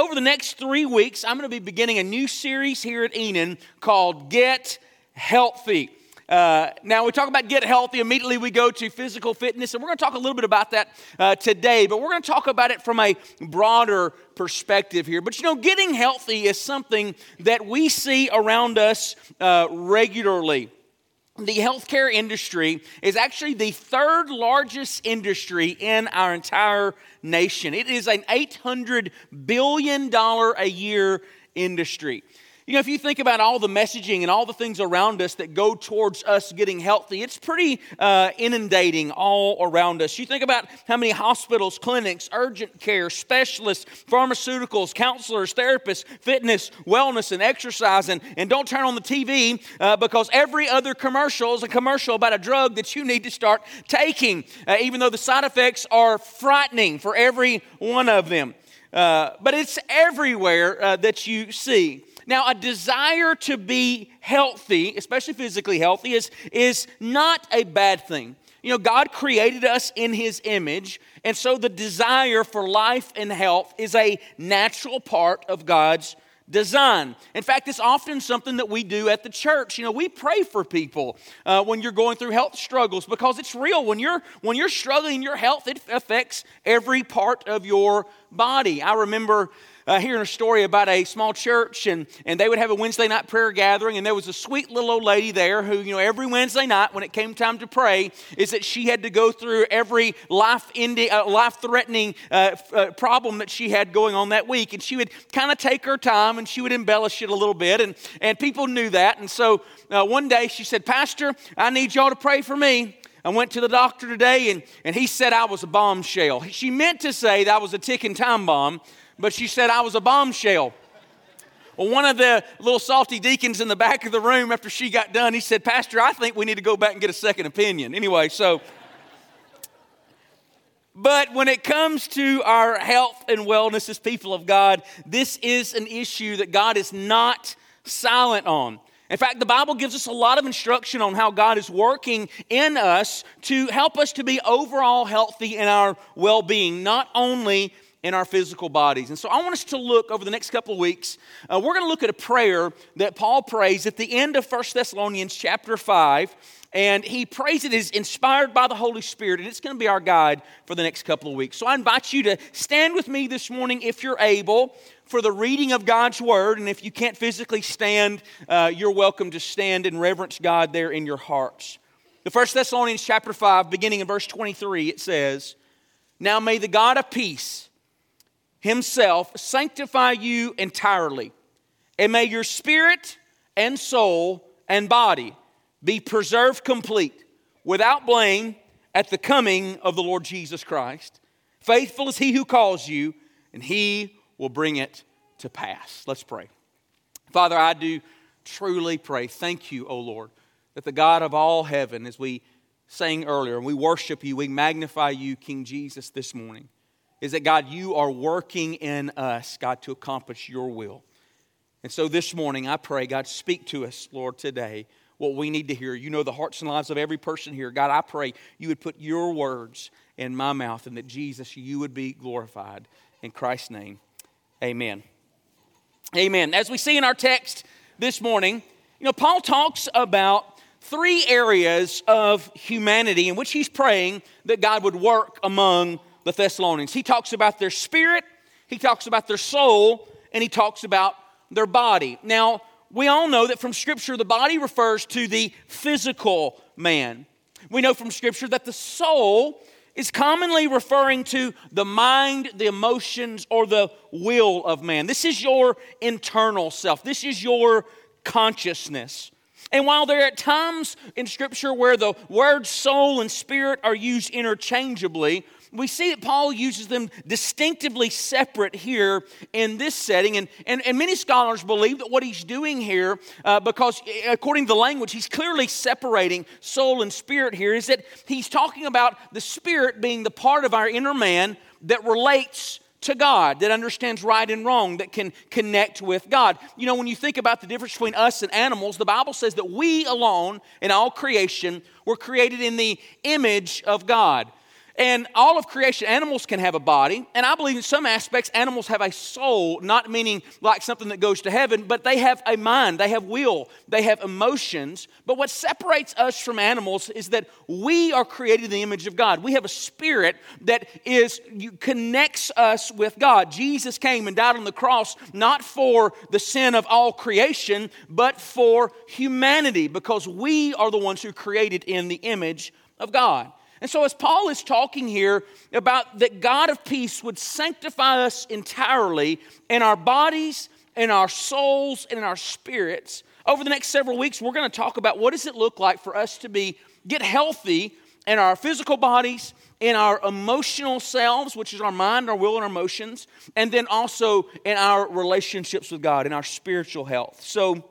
over the next three weeks, I'm going to be beginning a new series here at Enon called Get Healthy. Uh, now, we talk about get healthy, immediately we go to physical fitness, and we're going to talk a little bit about that uh, today, but we're going to talk about it from a broader perspective here. But you know, getting healthy is something that we see around us uh, regularly the healthcare industry is actually the third largest industry in our entire nation. It is an $800 billion a year industry. You know, if you think about all the messaging and all the things around us that go towards us getting healthy, it's pretty uh, inundating all around us. You think about how many hospitals, clinics, urgent care, specialists, pharmaceuticals, counselors, therapists, fitness, wellness, and exercise. And, and don't turn on the TV uh, because every other commercial is a commercial about a drug that you need to start taking, uh, even though the side effects are frightening for every one of them. Uh, but it's everywhere uh, that you see. Now, a desire to be healthy, especially physically healthy, is, is not a bad thing. You know, God created us in His image, and so the desire for life and health is a natural part of God's design. In fact, it's often something that we do at the church. You know, we pray for people uh, when you're going through health struggles because it's real. When you're when you're struggling, your health it affects every part of your body. I remember uh, hearing a story about a small church, and, and they would have a Wednesday night prayer gathering, and there was a sweet little old lady there who, you know, every Wednesday night when it came time to pray, is that she had to go through every life ending, uh, life threatening uh, uh, problem that she had going on that week, and she would kind of take her time and she would embellish it a little bit, and, and people knew that, and so uh, one day she said, Pastor, I need y'all to pray for me. I went to the doctor today and, and he said I was a bombshell. She meant to say that I was a ticking time bomb, but she said I was a bombshell. Well, one of the little salty deacons in the back of the room, after she got done, he said, Pastor, I think we need to go back and get a second opinion. Anyway, so. But when it comes to our health and wellness as people of God, this is an issue that God is not silent on. In fact, the Bible gives us a lot of instruction on how God is working in us to help us to be overall healthy in our well being, not only in our physical bodies. And so I want us to look over the next couple of weeks. Uh, we're going to look at a prayer that Paul prays at the end of 1 Thessalonians chapter 5. And he prays it is inspired by the Holy Spirit, and it's going to be our guide for the next couple of weeks. So I invite you to stand with me this morning if you're able for the reading of God's Word. And if you can't physically stand, uh, you're welcome to stand and reverence God there in your hearts. The 1 Thessalonians chapter 5, beginning in verse 23, it says, Now may the God of peace himself sanctify you entirely. And may your spirit and soul and body be preserved complete, without blame, at the coming of the Lord Jesus Christ. Faithful is he who calls you, and he will bring it to pass. Let's pray. Father, I do truly pray. Thank you, O Lord, that the God of all heaven, as we sang earlier, and we worship you, we magnify you, King Jesus, this morning is that God, you are working in us, God, to accomplish your will. And so this morning, I pray, God, speak to us, Lord, today, what we need to hear. You know the hearts and lives of every person here. God, I pray you would put your words in my mouth and that Jesus, you would be glorified. In Christ's name, amen. Amen. As we see in our text this morning, you know, Paul talks about three areas of humanity in which he's praying that God would work among the Thessalonians. He talks about their spirit, he talks about their soul, and he talks about their body. Now, we all know that from Scripture, the body refers to the physical man. We know from Scripture that the soul is commonly referring to the mind, the emotions, or the will of man. This is your internal self, this is your consciousness. And while there are times in Scripture where the words soul and spirit are used interchangeably, we see that Paul uses them distinctively separate here in this setting. And, and, and many scholars believe that what he's doing here, uh, because according to the language, he's clearly separating soul and spirit here, is that he's talking about the spirit being the part of our inner man that relates to God, that understands right and wrong, that can connect with God. You know, when you think about the difference between us and animals, the Bible says that we alone in all creation were created in the image of God. And all of creation, animals can have a body. And I believe in some aspects, animals have a soul, not meaning like something that goes to heaven, but they have a mind, they have will, they have emotions. But what separates us from animals is that we are created in the image of God. We have a spirit that is connects us with God. Jesus came and died on the cross not for the sin of all creation, but for humanity, because we are the ones who created in the image of God. And so, as Paul is talking here about that God of peace would sanctify us entirely in our bodies, in our souls, and in our spirits, over the next several weeks, we're going to talk about what does it look like for us to be get healthy in our physical bodies, in our emotional selves, which is our mind, our will, and our emotions, and then also in our relationships with God, in our spiritual health. So,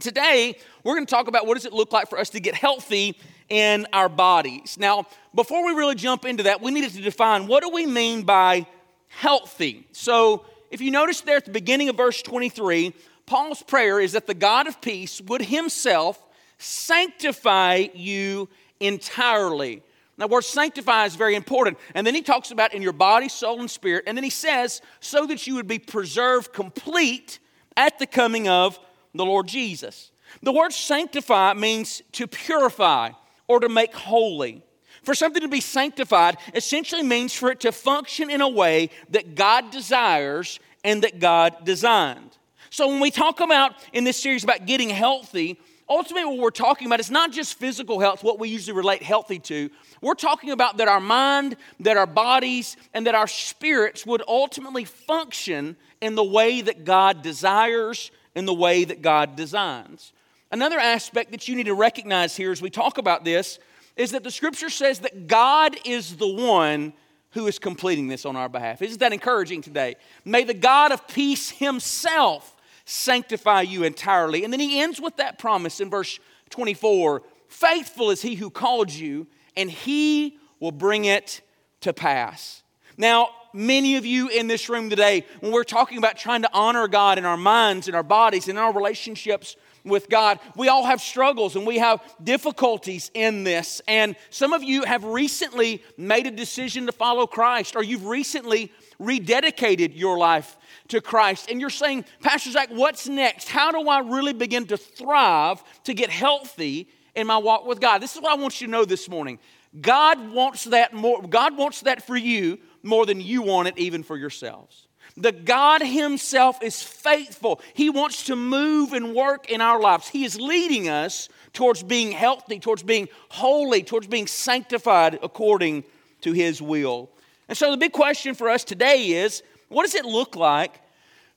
today, we're going to talk about what does it look like for us to get healthy in our bodies. Now, before we really jump into that, we needed to define what do we mean by healthy. So, if you notice there at the beginning of verse 23, Paul's prayer is that the God of peace would himself sanctify you entirely. Now, word sanctify is very important. And then he talks about in your body, soul, and spirit. And then he says, so that you would be preserved complete at the coming of the Lord Jesus. The word sanctify means to purify or to make holy. For something to be sanctified essentially means for it to function in a way that God desires and that God designed. So when we talk about in this series about getting healthy, ultimately what we're talking about is not just physical health, what we usually relate healthy to. We're talking about that our mind, that our bodies, and that our spirits would ultimately function in the way that God desires, in the way that God designs. Another aspect that you need to recognize here as we talk about this is that the scripture says that God is the one who is completing this on our behalf. Isn't that encouraging today? May the God of peace himself sanctify you entirely. And then he ends with that promise in verse 24 Faithful is he who called you, and he will bring it to pass. Now, many of you in this room today, when we're talking about trying to honor God in our minds, in our bodies, in our relationships with God. We all have struggles and we have difficulties in this. And some of you have recently made a decision to follow Christ, or you've recently rededicated your life to Christ. And you're saying, Pastor Zac, what's next? How do I really begin to thrive, to get healthy in my walk with God? This is what I want you to know this morning. God wants that more, God wants that for you more than you want it even for yourselves. The God Himself is faithful. He wants to move and work in our lives. He is leading us towards being healthy, towards being holy, towards being sanctified according to His will. And so the big question for us today is what does it look like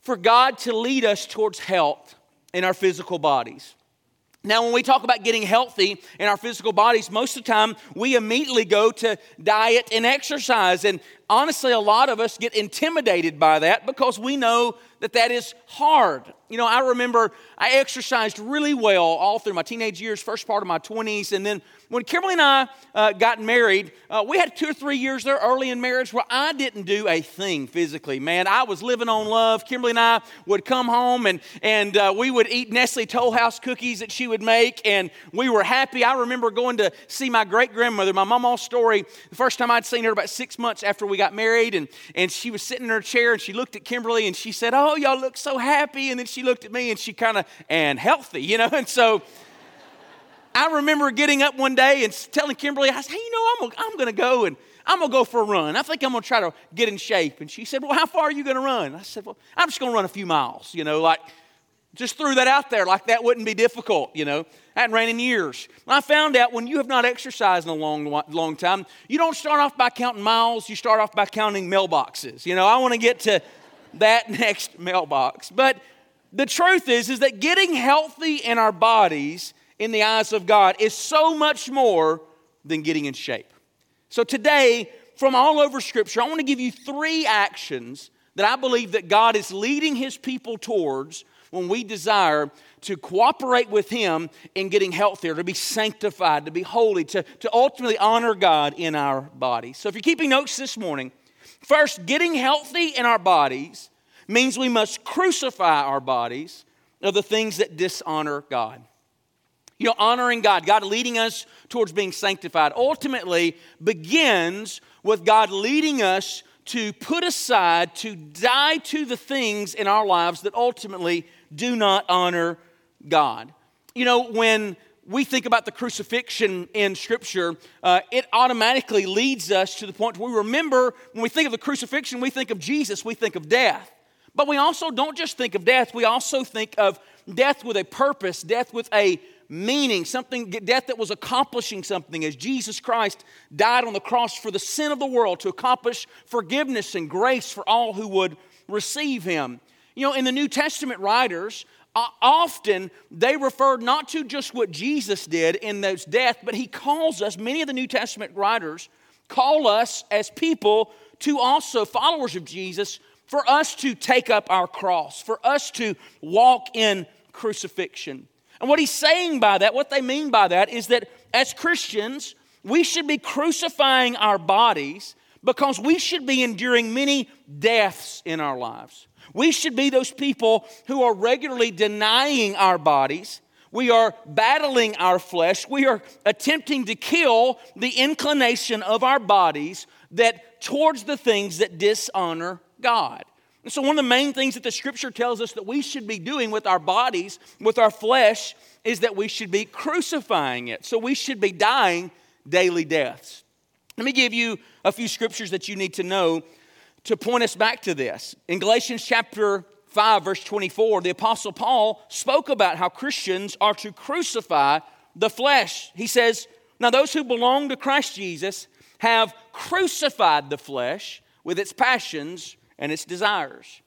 for God to lead us towards health in our physical bodies? Now, when we talk about getting healthy in our physical bodies, most of the time we immediately go to diet and exercise. And honestly, a lot of us get intimidated by that because we know that that is hard. You know, I remember I exercised really well all through my teenage years, first part of my 20s, and then when Kimberly and I uh, got married, uh, we had two or three years there early in marriage where I didn't do a thing physically. Man, I was living on love. Kimberly and I would come home and, and uh, we would eat Nestle Toll House cookies that she would make, and we were happy. I remember going to see my great grandmother, my mama's story, the first time I'd seen her about six months after we got married, and, and she was sitting in her chair and she looked at Kimberly and she said, Oh, y'all look so happy. And then she looked at me and she kind of, and healthy, you know, and so. I remember getting up one day and telling Kimberly, I said, hey, you know, I'm, I'm going to go and I'm going to go for a run. I think I'm going to try to get in shape. And she said, well, how far are you going to run? I said, well, I'm just going to run a few miles, you know, like just threw that out there like that wouldn't be difficult, you know. I hadn't ran in years. I found out when you have not exercised in a long, long time, you don't start off by counting miles, you start off by counting mailboxes. You know, I want to get to that next mailbox. But the truth is, is that getting healthy in our bodies in the eyes of God is so much more than getting in shape. So today, from all over Scripture, I want to give you three actions that I believe that God is leading His people towards when we desire to cooperate with Him in getting healthier, to be sanctified, to be holy, to, to ultimately honor God in our bodies. So if you're keeping notes this morning, first, getting healthy in our bodies means we must crucify our bodies of the things that dishonor God. You know, honoring God, God leading us towards being sanctified, ultimately begins with God leading us to put aside, to die to the things in our lives that ultimately do not honor God. You know, when we think about the crucifixion in Scripture, uh, it automatically leads us to the point where we remember when we think of the crucifixion, we think of Jesus, we think of death. But we also don't just think of death, we also think of death with a purpose, death with a meaning, something, death that was accomplishing something as Jesus Christ died on the cross for the sin of the world to accomplish forgiveness and grace for all who would receive him. You know, in the New Testament writers, uh, often they referred not to just what Jesus did in those death, but he calls us, many of the New Testament writers call us as people to also, followers of Jesus, for us to take up our cross, for us to walk in crucifixion. And what he's saying by that, what they mean by that, is that as Christians, we should be crucifying our bodies because we should be enduring many deaths in our lives. We should be those people who are regularly denying our bodies. We are battling our flesh. We are attempting to kill the inclination of our bodies that towards the things that dishonor God. And so, one of the main things that the scripture tells us that we should be doing with our bodies, with our flesh, is that we should be crucifying it. So, we should be dying daily deaths. Let me give you a few scriptures that you need to know to point us back to this. In Galatians chapter 5, verse 24, the Apostle Paul spoke about how Christians are to crucify the flesh. He says, Now, those who belong to Christ Jesus have crucified the flesh with its passions and its desires.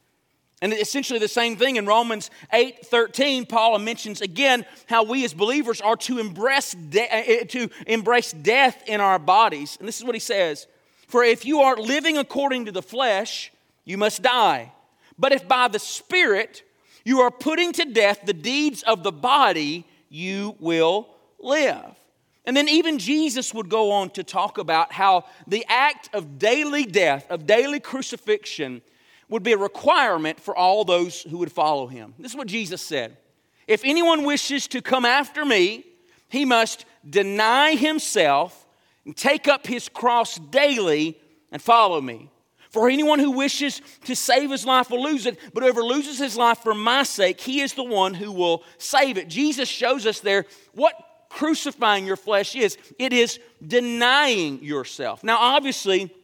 And essentially the same thing in Romans 8 13, Paul mentions again how we as believers are to embrace, de- eh, eh, to embrace death in our bodies. And this is what he says For if you are living according to the flesh, you must die. But if by the Spirit you are putting to death the deeds of the body, you will live. And then even Jesus would go on to talk about how the act of daily death, of daily crucifixion, would be a requirement for all those who would follow him. This is what Jesus said If anyone wishes to come after me, he must deny himself and take up his cross daily and follow me. For anyone who wishes to save his life will lose it, but whoever loses his life for my sake, he is the one who will save it. Jesus shows us there what crucifying your flesh is it is denying yourself. Now, obviously,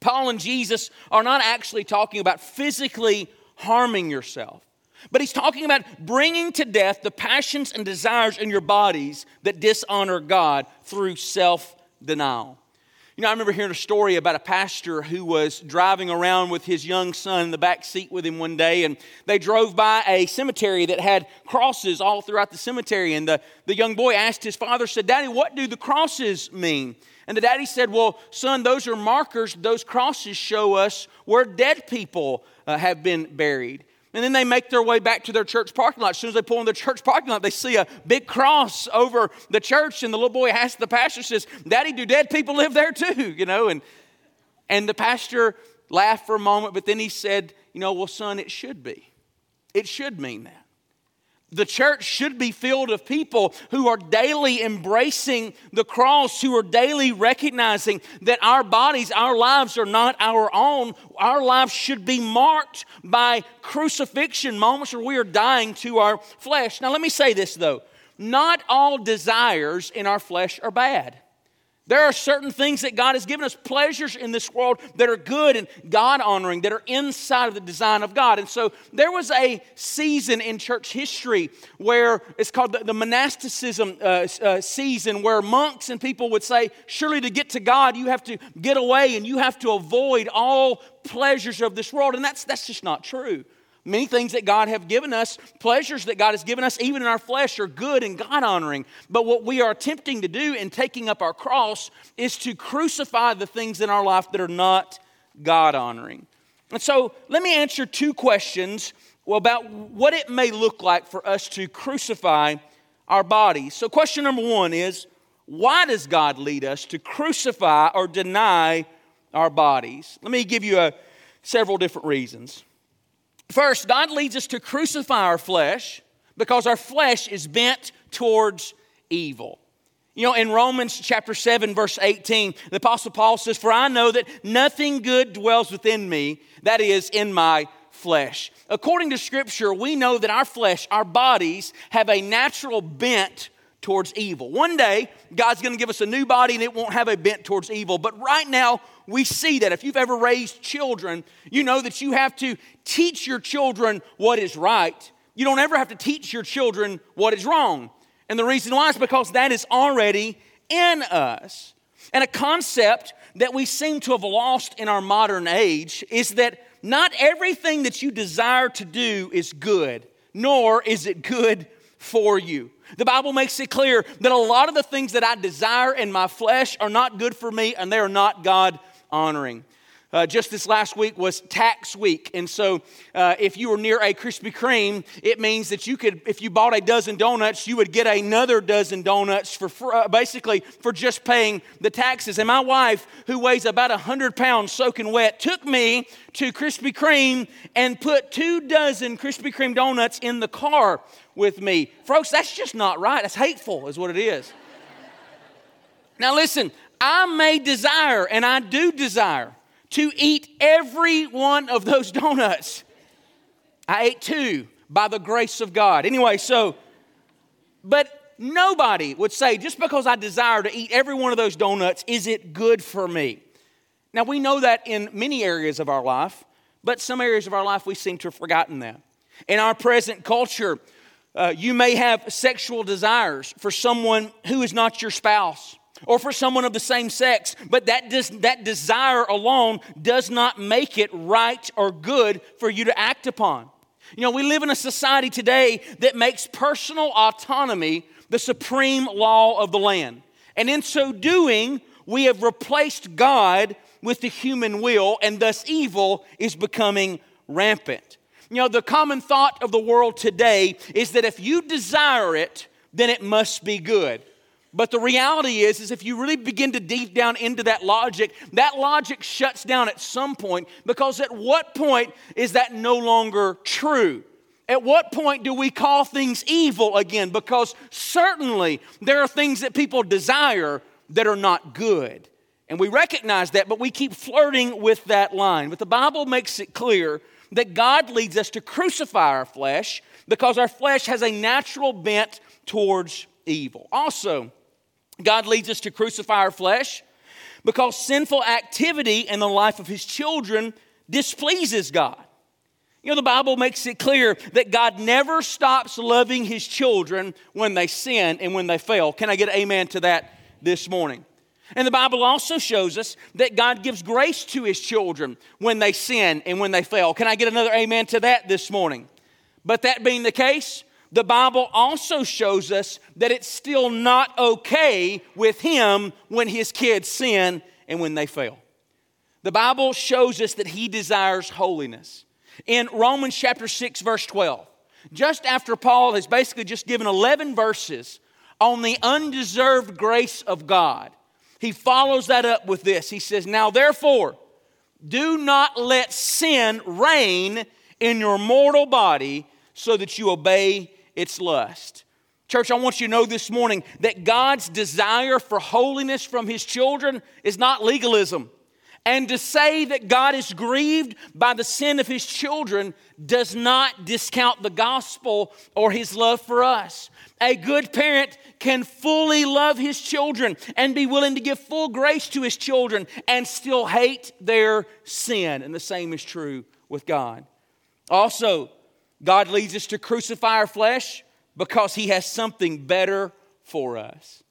Paul and Jesus are not actually talking about physically harming yourself, but he's talking about bringing to death the passions and desires in your bodies that dishonor God through self denial. You know, I remember hearing a story about a pastor who was driving around with his young son in the back seat with him one day, and they drove by a cemetery that had crosses all throughout the cemetery. And the, the young boy asked his father, said, Daddy, what do the crosses mean? And the daddy said, Well, son, those are markers. Those crosses show us where dead people uh, have been buried. And then they make their way back to their church parking lot. As soon as they pull in the church parking lot, they see a big cross over the church. And the little boy asks the pastor, says, Daddy, do dead people live there too? You know, and, and the pastor laughed for a moment, but then he said, You know, well, son, it should be. It should mean that. The church should be filled of people who are daily embracing the cross, who are daily recognizing that our bodies, our lives are not our own. Our lives should be marked by crucifixion, moments where we are dying to our flesh. Now, let me say this though not all desires in our flesh are bad. There are certain things that God has given us, pleasures in this world that are good and God honoring, that are inside of the design of God. And so there was a season in church history where it's called the, the monasticism uh, uh, season, where monks and people would say, Surely to get to God, you have to get away and you have to avoid all pleasures of this world. And that's, that's just not true. Many things that God have given us, pleasures that God has given us, even in our flesh, are good and God honoring. But what we are attempting to do in taking up our cross is to crucify the things in our life that are not God honoring. And so let me answer two questions about what it may look like for us to crucify our bodies. So, question number one is why does God lead us to crucify or deny our bodies? Let me give you a, several different reasons. First, God leads us to crucify our flesh because our flesh is bent towards evil. You know, in Romans chapter 7, verse 18, the Apostle Paul says, For I know that nothing good dwells within me, that is, in my flesh. According to Scripture, we know that our flesh, our bodies, have a natural bent towards evil. One day, God's going to give us a new body and it won't have a bent towards evil. But right now, we see that. If you've ever raised children, you know that you have to teach your children what is right. You don't ever have to teach your children what is wrong. And the reason why is because that is already in us. And a concept that we seem to have lost in our modern age is that not everything that you desire to do is good, nor is it good for you. The Bible makes it clear that a lot of the things that I desire in my flesh are not good for me and they are not God honoring. Uh, just this last week was tax week. And so, uh, if you were near a Krispy Kreme, it means that you could, if you bought a dozen donuts, you would get another dozen donuts for uh, basically for just paying the taxes. And my wife, who weighs about 100 pounds soaking wet, took me to Krispy Kreme and put two dozen Krispy Kreme donuts in the car with me. Folks, that's just not right. That's hateful, is what it is. now, listen, I may desire, and I do desire to eat every one of those donuts. I ate two by the grace of God. Anyway, so, but nobody would say, just because I desire to eat every one of those donuts, is it good for me? Now, we know that in many areas of our life, but some areas of our life we seem to have forgotten that. In our present culture, uh, you may have sexual desires for someone who is not your spouse or for someone of the same sex, but that, does, that desire alone does not make it right or good for you to act upon. You know, we live in a society today that makes personal autonomy the supreme law of the land. And in so doing, we have replaced God with the human will, and thus evil is becoming rampant. You know, the common thought of the world today is that if you desire it, then it must be good. But the reality is, is if you really begin to deep down into that logic, that logic shuts down at some point because at what point is that no longer true? At what point do we call things evil again? Because certainly there are things that people desire that are not good. And we recognize that, but we keep flirting with that line. But the Bible makes it clear that God leads us to crucify our flesh because our flesh has a natural bent towards evil. Also, God leads us to crucify our flesh because sinful activity in the life of his children displeases God. You know, the Bible makes it clear that God never stops loving his children when they sin and when they fail. Can I get amen to that this morning? And the Bible also shows us that God gives grace to his children when they sin and when they fail. Can I get another amen to that this morning? But that being the case, the Bible also shows us that it's still not okay with him when his kids sin and when they fail. The Bible shows us that he desires holiness. In Romans chapter 6, verse 12, just after Paul has basically just given 11 verses on the undeserved grace of God, he follows that up with this. He says, Now therefore, do not let sin reign in your mortal body so that you obey its lust. Church, I want you to know this morning that God's desire for holiness from His children is not legalism. And to say that God is grieved by the sin of His children does not discount the gospel or His love for us. A good parent can fully love his children and be willing to give full grace to his children and still hate their sin. And the same is true with God. Also, God leads us to crucify our flesh because He has something better for us.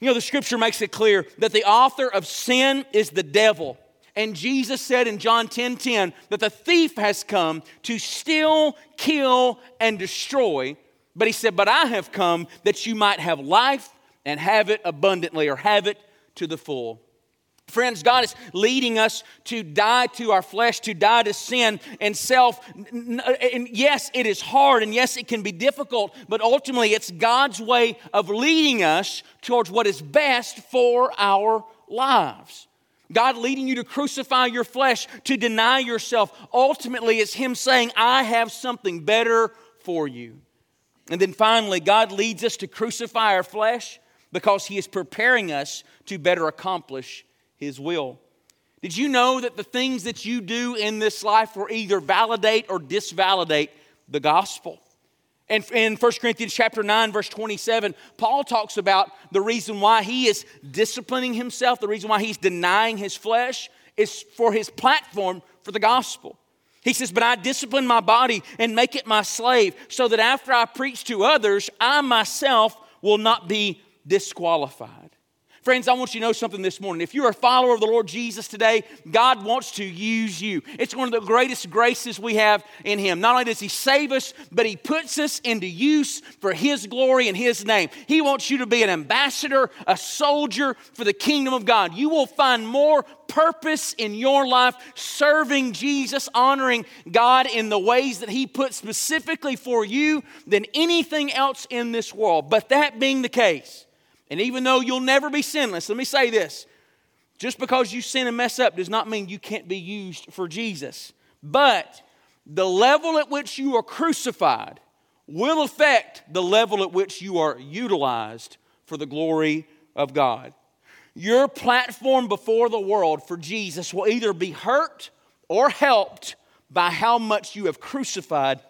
You know, the scripture makes it clear that the author of sin is the devil. And Jesus said in John 10 10 that the thief has come to steal, kill, and destroy. But he said, But I have come that you might have life and have it abundantly or have it to the full. Friends, God is leading us to die to our flesh, to die to sin and self. Uh, and yes, it is hard and yes, it can be difficult, but ultimately it's God's way of leading us towards what is best for our lives. God leading you to crucify your flesh, to deny yourself, ultimately it's Him saying, I have something better for you. And then finally, God leads us to crucify our flesh because He is preparing us to better accomplish His will. Did you know that the things that you do in this life will either validate or disvalidate the gospel? And in 1 Corinthians chapter 9, verse 27, Paul talks about the reason why he is disciplining himself, the reason why he's denying his flesh is for his platform for the gospel. He says, But I discipline my body and make it my slave, so that after I preach to others, I myself will not be disqualified. Friends, I want you to know something this morning. If you're a follower of the Lord Jesus today, God wants to use you. It's one of the greatest graces we have in Him. Not only does He save us, but He puts us into use for His glory and His name. He wants you to be an ambassador, a soldier for the kingdom of God. You will find more purpose in your life serving Jesus, honoring God in the ways that He put specifically for you than anything else in this world. But that being the case, and even though you'll never be sinless, let me say this just because you sin and mess up does not mean you can't be used for Jesus. But the level at which you are crucified will affect the level at which you are utilized for the glory of God. Your platform before the world for Jesus will either be hurt or helped by how much you have crucified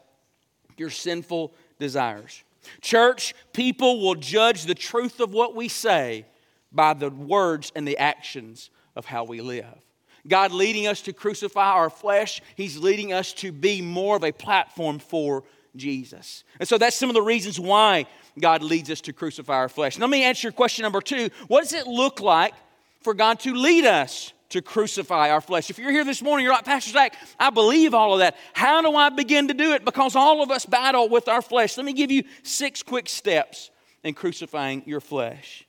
your sinful desires. Church, people will judge the truth of what we say by the words and the actions of how we live. God leading us to crucify our flesh, He's leading us to be more of a platform for Jesus. And so that's some of the reasons why God leads us to crucify our flesh. let me answer your question number two. What does it look like for God to lead us to crucify our flesh. If you're here this morning, you're like, Pastor Zac, I believe all of that. How do I begin to do it? Because all of us battle with our flesh. Let me give you six quick steps in crucifying your flesh.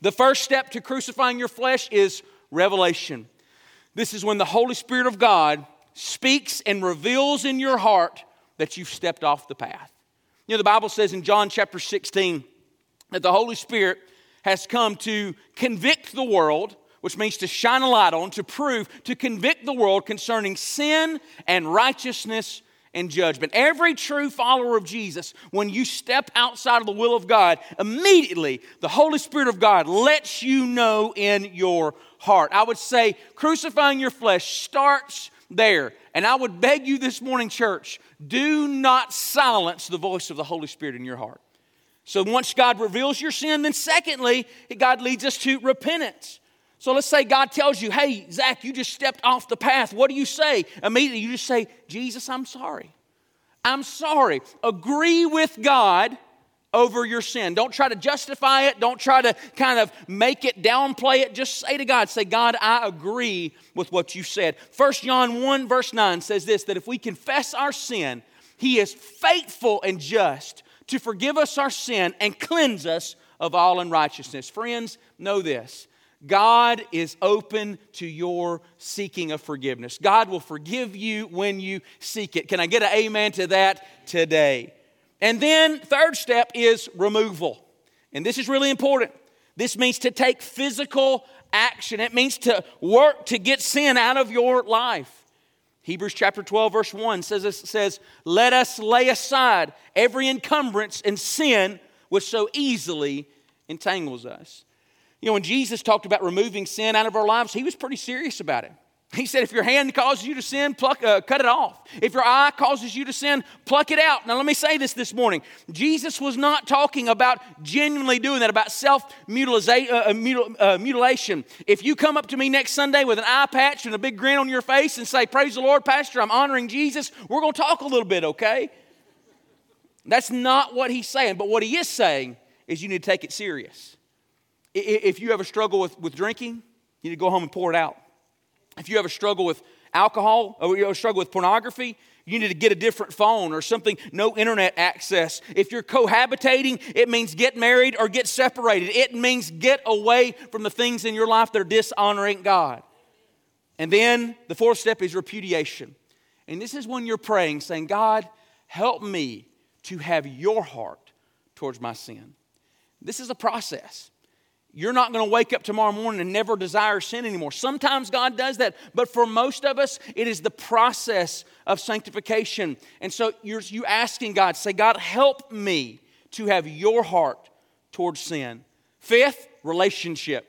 The first step to crucifying your flesh is revelation. This is when the Holy Spirit of God speaks and reveals in your heart that you've stepped off the path. You know, the Bible says in John chapter 16 that the Holy Spirit has come to convict the world which means to shine a light on, to prove, to convict the world concerning sin and righteousness and judgment. Every true follower of Jesus, when you step outside of the will of God, immediately the Holy Spirit of God lets you know in your heart. I would say crucifying your flesh starts there. And I would beg you this morning, church, do not silence the voice of the Holy Spirit in your heart. So once God reveals your sin, then secondly, God leads us to repentance. So let's say God tells you, hey, Zac, you just stepped off the path. What do you say? Immediately, you just say, Jesus, I'm sorry. I'm sorry. Agree with God over your sin. Don't try to justify it. Don't try to kind of make it, downplay it. Just say to God, say, God, I agree with what you said. 1 John 1, verse 9 says this that if we confess our sin, He is faithful and just to forgive us our sin and cleanse us of all unrighteousness. Friends, know this God is open to your seeking of forgiveness. God will forgive you when you seek it. Can I get an amen to that today? And then, third step is removal. And this is really important. This means to take physical action, it means to work to get sin out of your life. Hebrews chapter 12, verse 1 says, says, Let us lay aside every encumbrance and sin which so easily entangles us. You know, when Jesus talked about removing sin out of our lives, he was pretty serious about it. He said, if your hand causes you to sin, pluck, uh, cut it off. If your eye causes you to sin, pluck it out. Now, let me say this this morning. Jesus was not talking about genuinely doing that, about self uh, uh, mutilation. If you come up to me next Sunday with an eye patch and a big grin on your face and say, Praise the Lord, Pastor, I'm honoring Jesus, we're going to talk a little bit, okay? That's not what he's saying. But what he is saying is you need to take it serious. If you have a struggle with, with drinking, you need to go home and pour it out. If you have a struggle with alcohol or you a struggle with pornography, you need to get a different phone or something, no internet access. If you're cohabitating, it means get married or get separated. It means get away from the things in your life that are dishonoring God. And then the fourth step is repudiation. And this is when you're praying, saying, God, help me to have your heart towards my sin. This is a process. You're not going to wake up tomorrow morning and never desire sin anymore. Sometimes God does that, but for most of us, it is the process of sanctification. And so you're you asking God, say, God, help me to have your heart towards sin. Fifth, relationship.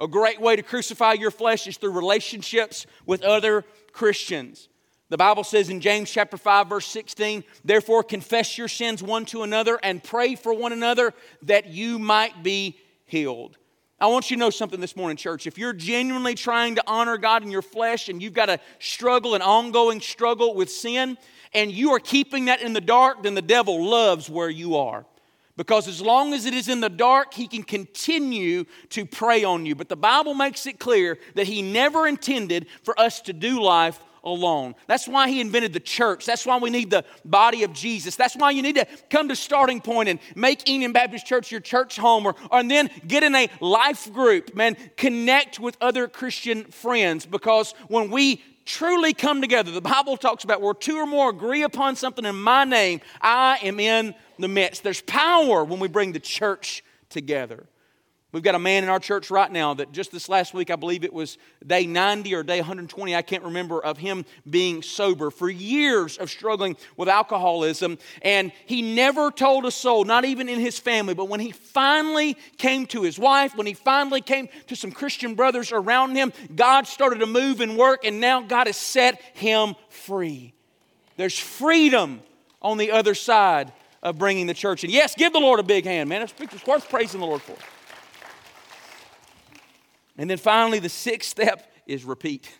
A great way to crucify your flesh is through relationships with other Christians. The Bible says in James chapter 5 verse 16, "Therefore confess your sins one to another and pray for one another that you might be healed." I want you to know something this morning, church. If you're genuinely trying to honor God in your flesh and you've got a struggle, an ongoing struggle with sin, and you are keeping that in the dark, then the devil loves where you are. Because as long as it is in the dark, he can continue to prey on you. But the Bible makes it clear that he never intended for us to do life alone. That's why he invented the church. That's why we need the body of Jesus. That's why you need to come to starting point and make Enon Baptist Church your church home or, or and then get in a life group, man, connect with other Christian friends because when we truly come together. The Bible talks about where two or more agree upon something in my name, I am in the midst. There's power when we bring the church together. We've got a man in our church right now that just this last week, I believe it was day 90 or day 120, I can't remember, of him being sober for years of struggling with alcoholism. And he never told a soul, not even in his family, but when he finally came to his wife, when he finally came to some Christian brothers around him, God started to move and work, and now God has set him free. There's freedom on the other side of bringing the church in. Yes, give the Lord a big hand, man. It's worth praising the Lord for. And then finally, the sixth step is repeat.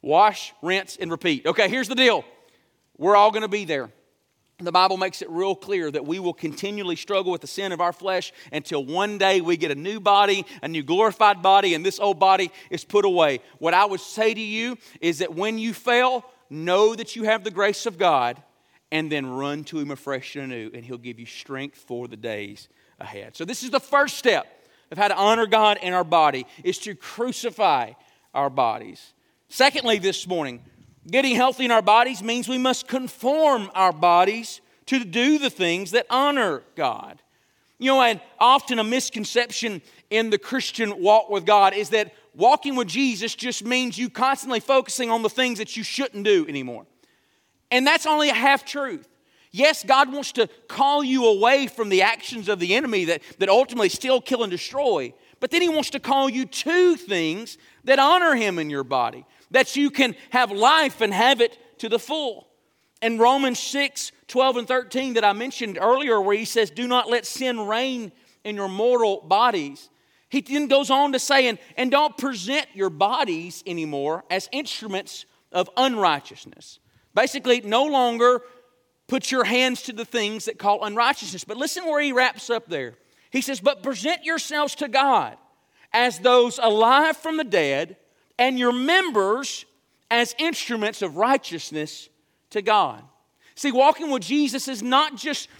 Wash, rinse, and repeat. Okay, here's the deal. We're all going to be there. The Bible makes it real clear that we will continually struggle with the sin of our flesh until one day we get a new body, a new glorified body, and this old body is put away. What I would say to you is that when you fail, know that you have the grace of God and then run to Him afresh and anew, and He'll give you strength for the days ahead. So, this is the first step of how to honor God in our body is to crucify our bodies. Secondly, this morning, getting healthy in our bodies means we must conform our bodies to do the things that honor God. You know, and often a misconception in the Christian walk with God is that walking with Jesus just means you constantly focusing on the things that you shouldn't do anymore. And that's only a half truth. Yes, God wants to call you away from the actions of the enemy that, that ultimately still kill and destroy. But then He wants to call you to things that honor Him in your body, that you can have life and have it to the full. In Romans 6 12 and 13, that I mentioned earlier, where He says, Do not let sin reign in your mortal bodies. He then goes on to say, and, and don't present your bodies anymore as instruments of unrighteousness. Basically, no longer Put your hands to the things that call unrighteousness. But listen where he wraps up there. He says, But present yourselves to God as those alive from the dead, and your members as instruments of righteousness to God. See, walking with Jesus is not just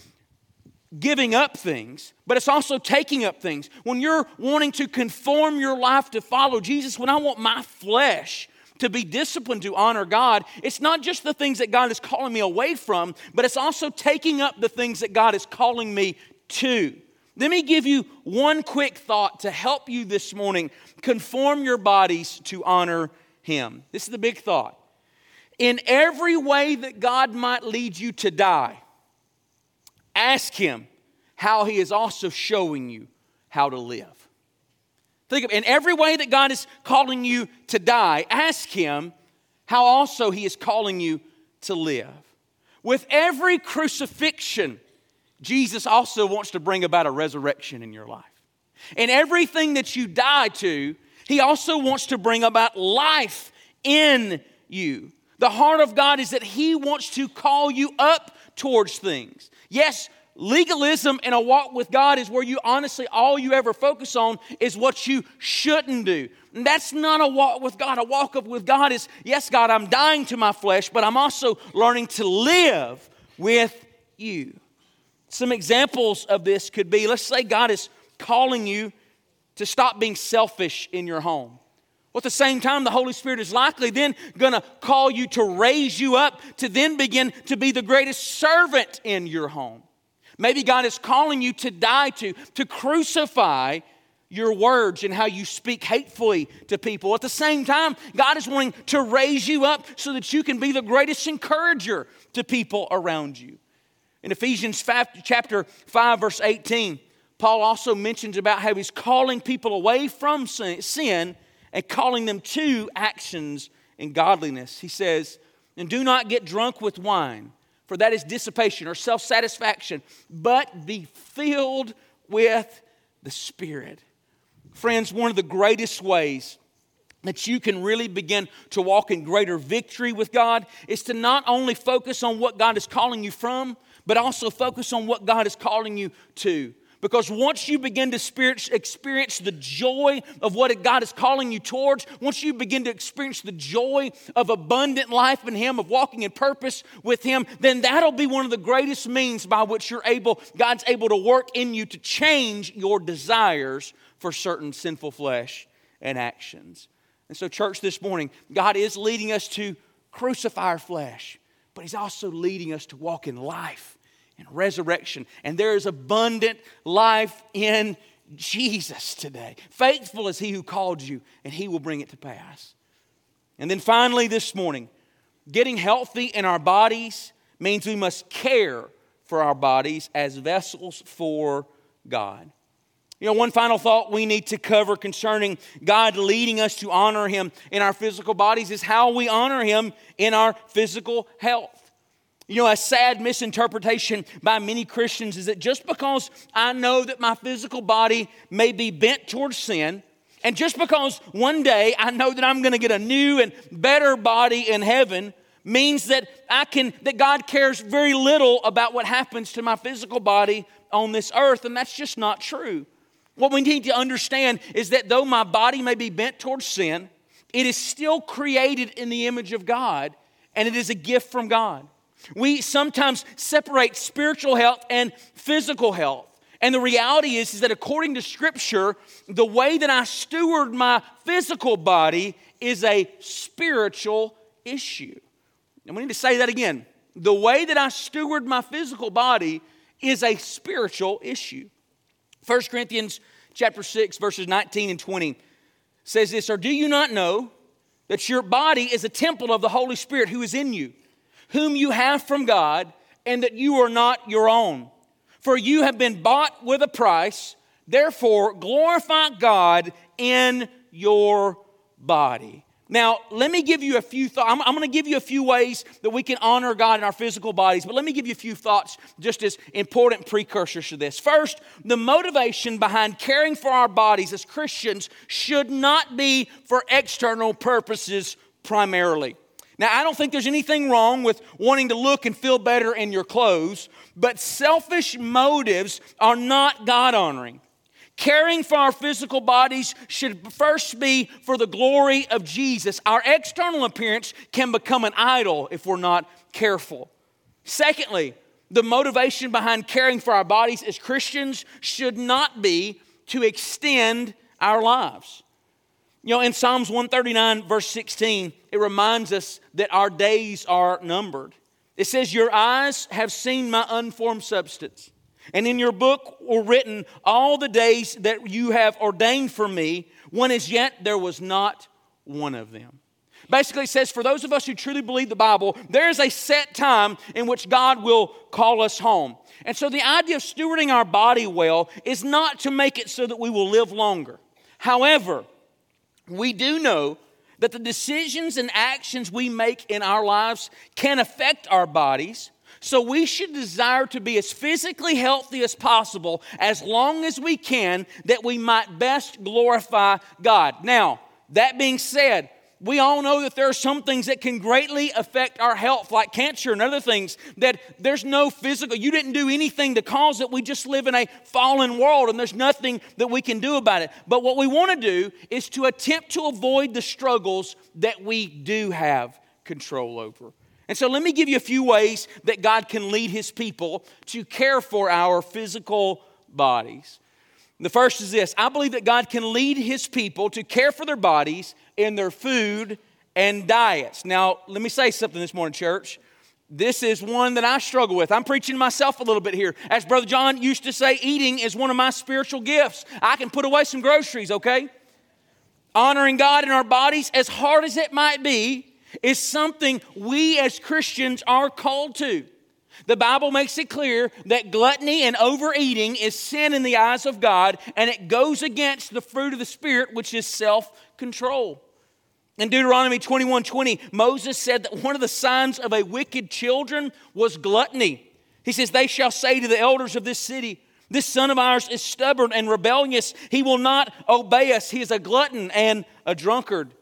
giving up things, but it's also taking up things. When you're wanting to conform your life to follow Jesus, when I want my flesh to be disciplined to honor God, it's not just the things that God is calling me away from, but it's also taking up the things that God is calling me to. Let me give you one quick thought to help you this morning conform your bodies to honor Him. This is the big thought. In every way that God might lead you to die, ask Him how He is also showing you how to live. Think of in every way that God is calling you to die, ask Him how also He is calling you to live. With every crucifixion, Jesus also wants to bring about a resurrection in your life. In everything that you die to, He also wants to bring about life in you. The heart of God is that He wants to call you up towards things. Yes, Legalism in a walk with God is where you honestly, all you ever focus on is what you shouldn't do. And that's not a walk with God. A walk with God is, yes, God, I'm dying to my flesh, but I'm also learning to live with you. Some examples of this could be let's say God is calling you to stop being selfish in your home. Well, at the same time, the Holy Spirit is likely then going to call you to raise you up to then begin to be the greatest servant in your home. Maybe God is calling you to die to, to crucify your words and how you speak hatefully to people. At the same time, God is wanting to raise you up so that you can be the greatest encourager to people around you. In Ephesians 5, chapter 5, verse 18, Paul also mentions about how he's calling people away from sin and calling them to actions in godliness. He says, And do not get drunk with wine, for that is dissipation or self satisfaction, but be filled with the Spirit. Friends, one of the greatest ways that you can really begin to walk in greater victory with God is to not only focus on what God is calling you from, but also focus on what God is calling you to. Because once you begin to experience the joy of what God is calling you towards, once you begin to experience the joy of abundant life in Him, of walking in purpose with Him, then that'll be one of the greatest means by which you're able, God's able to work in you to change your desires for certain sinful flesh and actions. And so, church, this morning, God is leading us to crucify our flesh, but He's also leading us to walk in life and resurrection. And there is abundant life in Jesus today. Faithful is He who called you, and He will bring it to pass. And then finally, this morning, getting healthy in our bodies means we must care for our bodies as vessels for God. You know, one final thought we need to cover concerning God leading us to honor Him in our physical bodies is how we honor Him in our physical health. You know, a sad misinterpretation by many Christians is that just because I know that my physical body may be bent towards sin, and just because one day I know that I'm going to get a new and better body in heaven, means that I can that God cares very little about what happens to my physical body on this earth, and that's just not true. What we need to understand is that though my body may be bent towards sin, it is still created in the image of God, and it is a gift from God. We sometimes separate spiritual health and physical health. And the reality is, is that according to Scripture, the way that I steward my physical body is a spiritual issue. And we need to say that again. The way that I steward my physical body is a spiritual issue. 1 Corinthians chapter 6, verses 19 and 20 says this, Or do you not know that your body is a temple of the Holy Spirit who is in you? Whom you have from God, and that you are not your own. For you have been bought with a price. Therefore, glorify God in your body. Now, let me give you a few thoughts. I'm, I'm going to give you a few ways that we can honor God in our physical bodies, but let me give you a few thoughts just as important precursors to this. First, the motivation behind caring for our bodies as Christians should not be for external purposes primarily. Now, I don't think there's anything wrong with wanting to look and feel better in your clothes, but selfish motives are not God honoring. Caring for our physical bodies should first be for the glory of Jesus. Our external appearance can become an idol if we're not careful. Secondly, the motivation behind caring for our bodies as Christians should not be to extend our lives. You know, in Psalms 139, verse 16, it reminds us that our days are numbered. It says, Your eyes have seen my unformed substance, and in your book were written all the days that you have ordained for me, when as yet there was not one of them. Basically, it says, For those of us who truly believe the Bible, there is a set time in which God will call us home. And so the idea of stewarding our body well is not to make it so that we will live longer. However, we do know that the decisions and actions we make in our lives can affect our bodies. So we should desire to be as physically healthy as possible as long as we can that we might best glorify God. Now, that being said, we all know that there are some things that can greatly affect our health, like cancer and other things, that there's no physical, you didn't do anything to cause it. We just live in a fallen world and there's nothing that we can do about it. But what we want to do is to attempt to avoid the struggles that we do have control over. And so let me give you a few ways that God can lead his people to care for our physical bodies. The first is this I believe that God can lead his people to care for their bodies in their food and diets. Now, let me say something this morning, church. This is one that I struggle with. I'm preaching myself a little bit here. As Brother John used to say, eating is one of my spiritual gifts. I can put away some groceries, okay? Honoring God in our bodies, as hard as it might be, is something we as Christians are called to. The Bible makes it clear that gluttony and overeating is sin in the eyes of God, and it goes against the fruit of the Spirit, which is self control. In Deuteronomy 21 20, Moses said that one of the signs of a wicked children was gluttony. He says, They shall say to the elders of this city, This son of ours is stubborn and rebellious. He will not obey us. He is a glutton and a drunkard.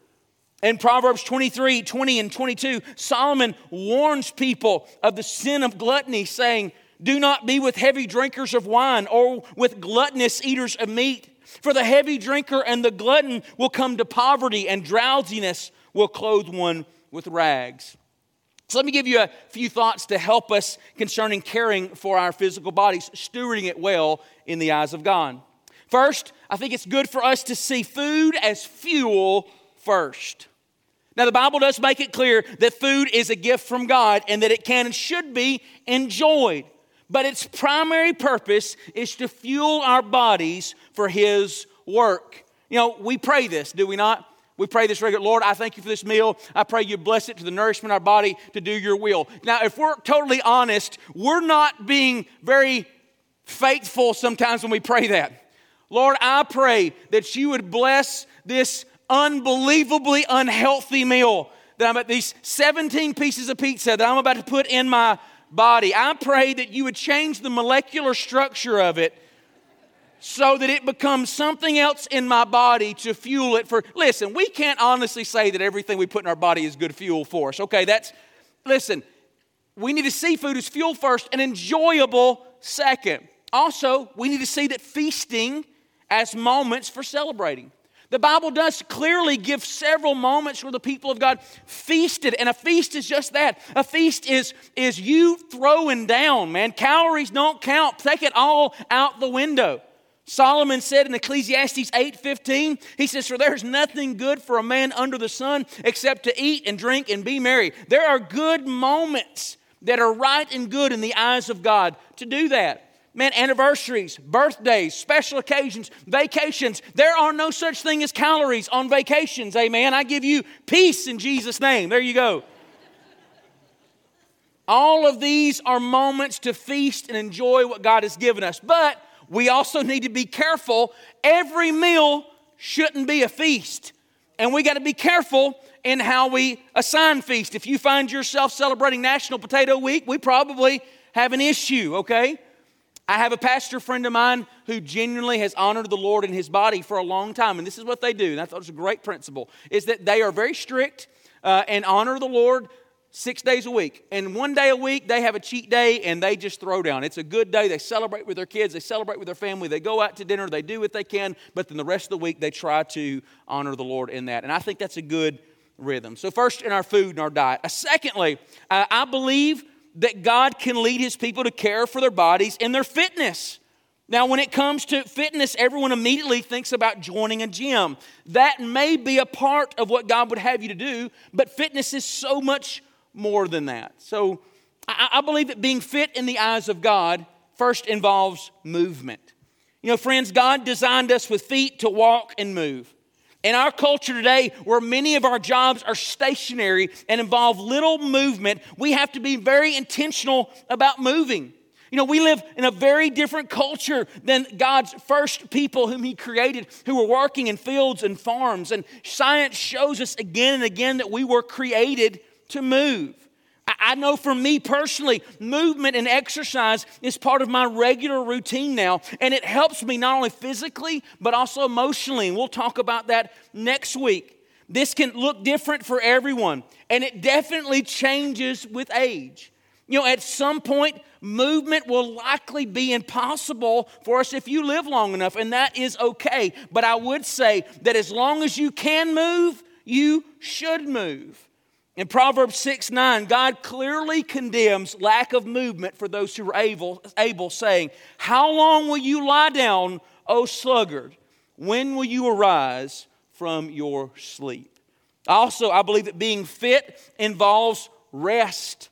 In Proverbs 23 20 and 22, Solomon warns people of the sin of gluttony, saying, Do not be with heavy drinkers of wine or with gluttonous eaters of meat. For the heavy drinker and the glutton will come to poverty, and drowsiness will clothe one with rags. So, let me give you a few thoughts to help us concerning caring for our physical bodies, stewarding it well in the eyes of God. First, I think it's good for us to see food as fuel first. Now, the Bible does make it clear that food is a gift from God and that it can and should be enjoyed. But its primary purpose is to fuel our bodies for His work. You know, we pray this, do we not? We pray this regular, Lord, I thank you for this meal. I pray you bless it to the nourishment of our body to do your will. Now, if we're totally honest, we're not being very faithful sometimes when we pray that. Lord, I pray that you would bless this unbelievably unhealthy meal that I'm at these 17 pieces of pizza that I'm about to put in my body. I pray that you would change the molecular structure of it so that it becomes something else in my body to fuel it for. Listen, we can't honestly say that everything we put in our body is good fuel for us. Okay, that's, listen, we need to see food as fuel first and enjoyable second. Also, we need to see that feasting as moments for celebrating. The Bible does clearly give several moments where the people of God feasted, and a feast is just that. A feast is, is you throwing down, man. Calories don't count. Take it all out the window. Solomon said in Ecclesiastes 8:15, he says, For there's nothing good for a man under the sun except to eat and drink and be merry. There are good moments that are right and good in the eyes of God to do that. Man, anniversaries, birthdays, special occasions, vacations. There are no such thing as calories on vacations. Amen. I give you peace in Jesus' name. There you go. All of these are moments to feast and enjoy what God has given us. But we also need to be careful. Every meal shouldn't be a feast. And we got to be careful in how we assign feast. If you find yourself celebrating National Potato Week, we probably have an issue, okay? I have a pastor friend of mine who genuinely has honored the Lord in his body for a long time, and this is what they do, and I thought it was a great principle, is that they are very strict uh, and honor the Lord six days a week. And one day a week, they have a cheat day and they just throw down. It's a good day. They celebrate with their kids, they celebrate with their family, they go out to dinner, they do what they can, but then the rest of the week, they try to honor the Lord in that. And I think that's a good rhythm. So, first, in our food and our diet. Uh, secondly, uh, I believe that God can lead his people to care for their bodies and their fitness. Now, when it comes to fitness, everyone immediately thinks about joining a gym. That may be a part of what God would have you to do, but fitness is so much more than that. So, I, I believe that being fit in the eyes of God first involves movement. You know, friends, God designed us with feet to walk and move. In our culture today, where many of our jobs are stationary and involve little movement, we have to be very intentional about moving. You know, we live in a very different culture than God's first people whom He created, who were working in fields and farms. And science shows us again and again that we were created to move. I know for me personally, movement and exercise is part of my regular routine now, and it helps me not only physically, but also emotionally. And we'll talk about that next week. This can look different for everyone, and it definitely changes with age. You know, at some point, movement will likely be impossible for us if you live long enough, and that is okay. But I would say that as long as you can move, you should move. In Proverbs 6 9, God clearly condemns lack of movement for those who are able, able, saying, How long will you lie down, O sluggard? When will you arise from your sleep? Also, I believe that being fit involves rest.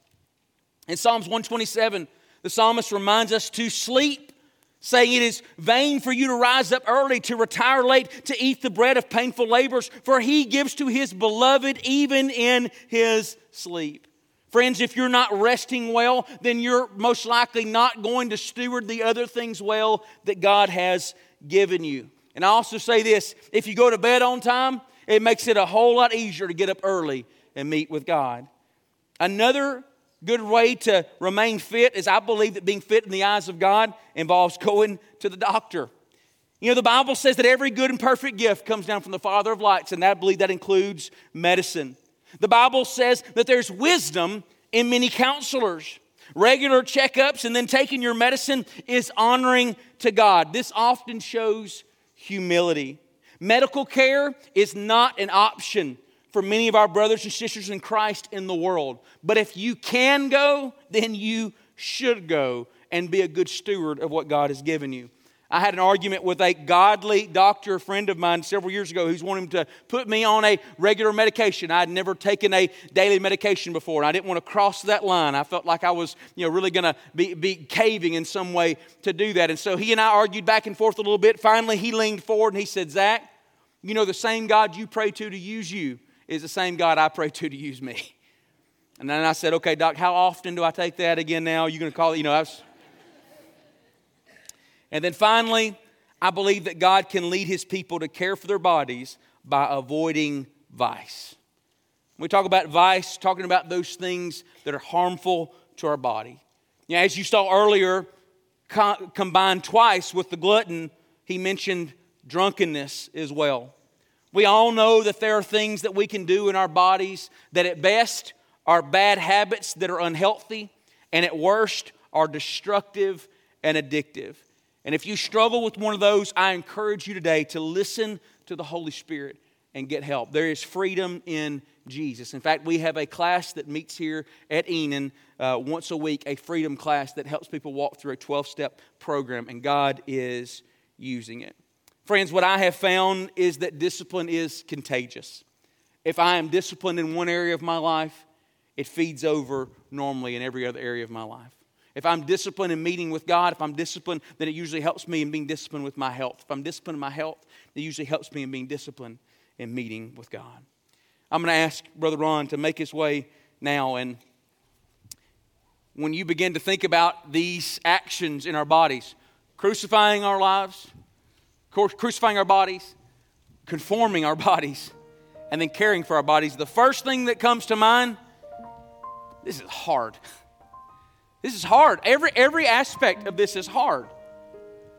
In Psalms 127, the psalmist reminds us to sleep saying it is vain for you to rise up early, to retire late, to eat the bread of painful labors, for he gives to his beloved even in his sleep. Friends, if you're not resting well, then you're most likely not going to steward the other things well that God has given you. And I also say this if you go to bed on time, it makes it a whole lot easier to get up early and meet with God. Another good way to remain fit is I believe that being fit in the eyes of God involves going to the doctor. You know, the Bible says that every good and perfect gift comes down from the Father of lights, and I believe that includes medicine. The Bible says that there's wisdom in many counselors. Regular checkups and then taking your medicine is honoring to God. This often shows humility. Medical care is not an option for many of our brothers and sisters in Christ in the world. But if you can go, then you should go and be a good steward of what God has given you. I had an argument with a godly doctor friend of mine several years ago who's wanting to put me on a regular medication. I had never taken a daily medication before, and I didn't want to cross that line. I felt like I was, you know, really going to be, be caving in some way to do that. And so he and I argued back and forth a little bit. Finally, he leaned forward and he said, Zac, you know, the same God you pray to to use you is the same God I pray to to use me. And then I said, okay, doc, how often do I take that again now? You're going to call it, you know, I was and then finally, I believe that God can lead his people to care for their bodies by avoiding vice. We talk about vice, talking about those things that are harmful to our body. Now, as you saw earlier, co- combined twice with the glutton, he mentioned drunkenness as well. We all know that there are things that we can do in our bodies that at best are bad habits that are unhealthy, and at worst are destructive and addictive. And if you struggle with one of those, I encourage you today to listen to the Holy Spirit and get help. There is freedom in Jesus. In fact, we have a class that meets here at Enon uh, once a week, a freedom class that helps people walk through a 12 step program, and God is using it. Friends, what I have found is that discipline is contagious. If I am disciplined in one area of my life, it feeds over normally in every other area of my life. If I'm disciplined in meeting with God, if I'm disciplined, then it usually helps me in being disciplined with my health. If I'm disciplined in my health, it usually helps me in being disciplined in meeting with God. I'm going to ask Brother Ron to make his way now. And when you begin to think about these actions in our bodies, crucifying our lives, crucifying our bodies, conforming our bodies, and then caring for our bodies, the first thing that comes to mind this is hard. This is hard. Every, every aspect of this is hard.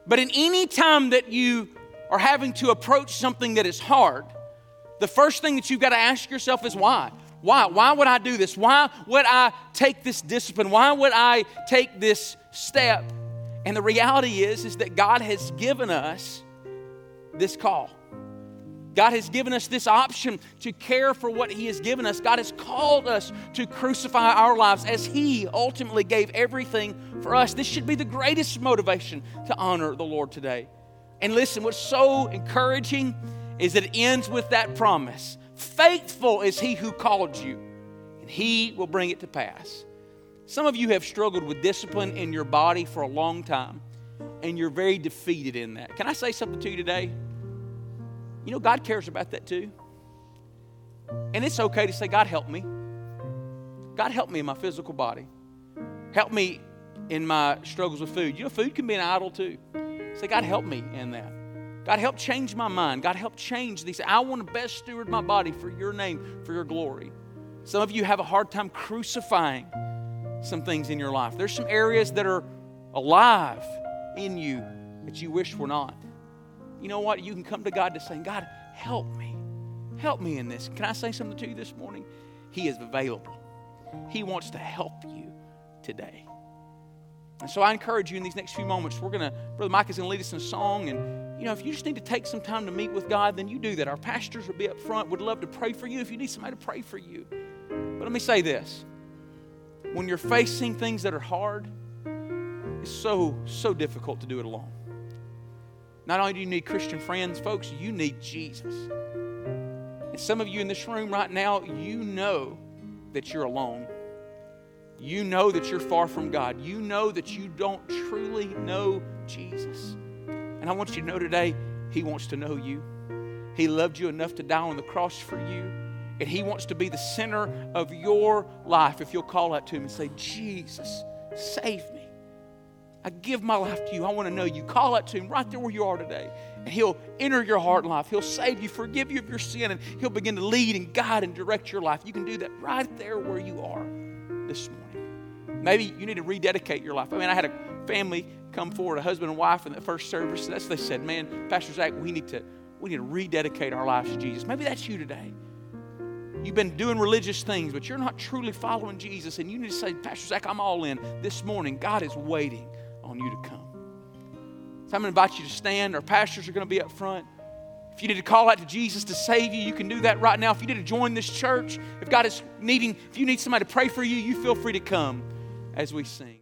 But in any time that you are having to approach something that is hard, the first thing that you've got to ask yourself is why? Why? Why would I do this? Why would I take this discipline? Why would I take this step? And the reality is, is that God has given us this call. God has given us this option to care for what He has given us. God has called us to crucify our lives as He ultimately gave everything for us. This should be the greatest motivation to honor the Lord today. And listen, what's so encouraging is that it ends with that promise Faithful is He who called you, and He will bring it to pass. Some of you have struggled with discipline in your body for a long time, and you're very defeated in that. Can I say something to you today? You know, God cares about that too. And it's okay to say, God, help me. God, help me in my physical body. Help me in my struggles with food. You know, food can be an idol too. Say, God, help me in that. God, help change my mind. God, help change these. I want to best steward my body for your name, for your glory. Some of you have a hard time crucifying some things in your life. There's some areas that are alive in you that you wish were not you know what? You can come to God to say, God, help me. Help me in this. Can I say something to you this morning? He is available. He wants to help you today. And so I encourage you in these next few moments, we're going to, Brother Mike is going to lead us in a song. And, you know, if you just need to take some time to meet with God, then you do that. Our pastors will be up front, would love to pray for you if you need somebody to pray for you. But let me say this when you're facing things that are hard, it's so, so difficult to do it alone. Not only do you need Christian friends, folks, you need Jesus. And some of you in this room right now, you know that you're alone. You know that you're far from God. You know that you don't truly know Jesus. And I want you to know today, He wants to know you. He loved you enough to die on the cross for you. And He wants to be the center of your life if you'll call out to Him and say, Jesus, save me. I give my life to you. I want to know you. Call out to Him right there where you are today. And He'll enter your heart and life. He'll save you, forgive you of your sin, and He'll begin to lead and guide and direct your life. You can do that right there where you are this morning. Maybe you need to rededicate your life. I mean, I had a family come forward, a husband and wife in the first service. That's they said, man, Pastor Zac, we need to we need to rededicate our lives to Jesus. Maybe that's you today. You've been doing religious things, but you're not truly following Jesus, and you need to say, Pastor Zac, I'm all in. This morning, God is waiting on you to come. So I'm going to invite you to stand. Our pastors are going to be up front. If you need to call out to Jesus to save you, you can do that right now. If you need to join this church, if God is needing, if you need somebody to pray for you, you feel free to come as we sing.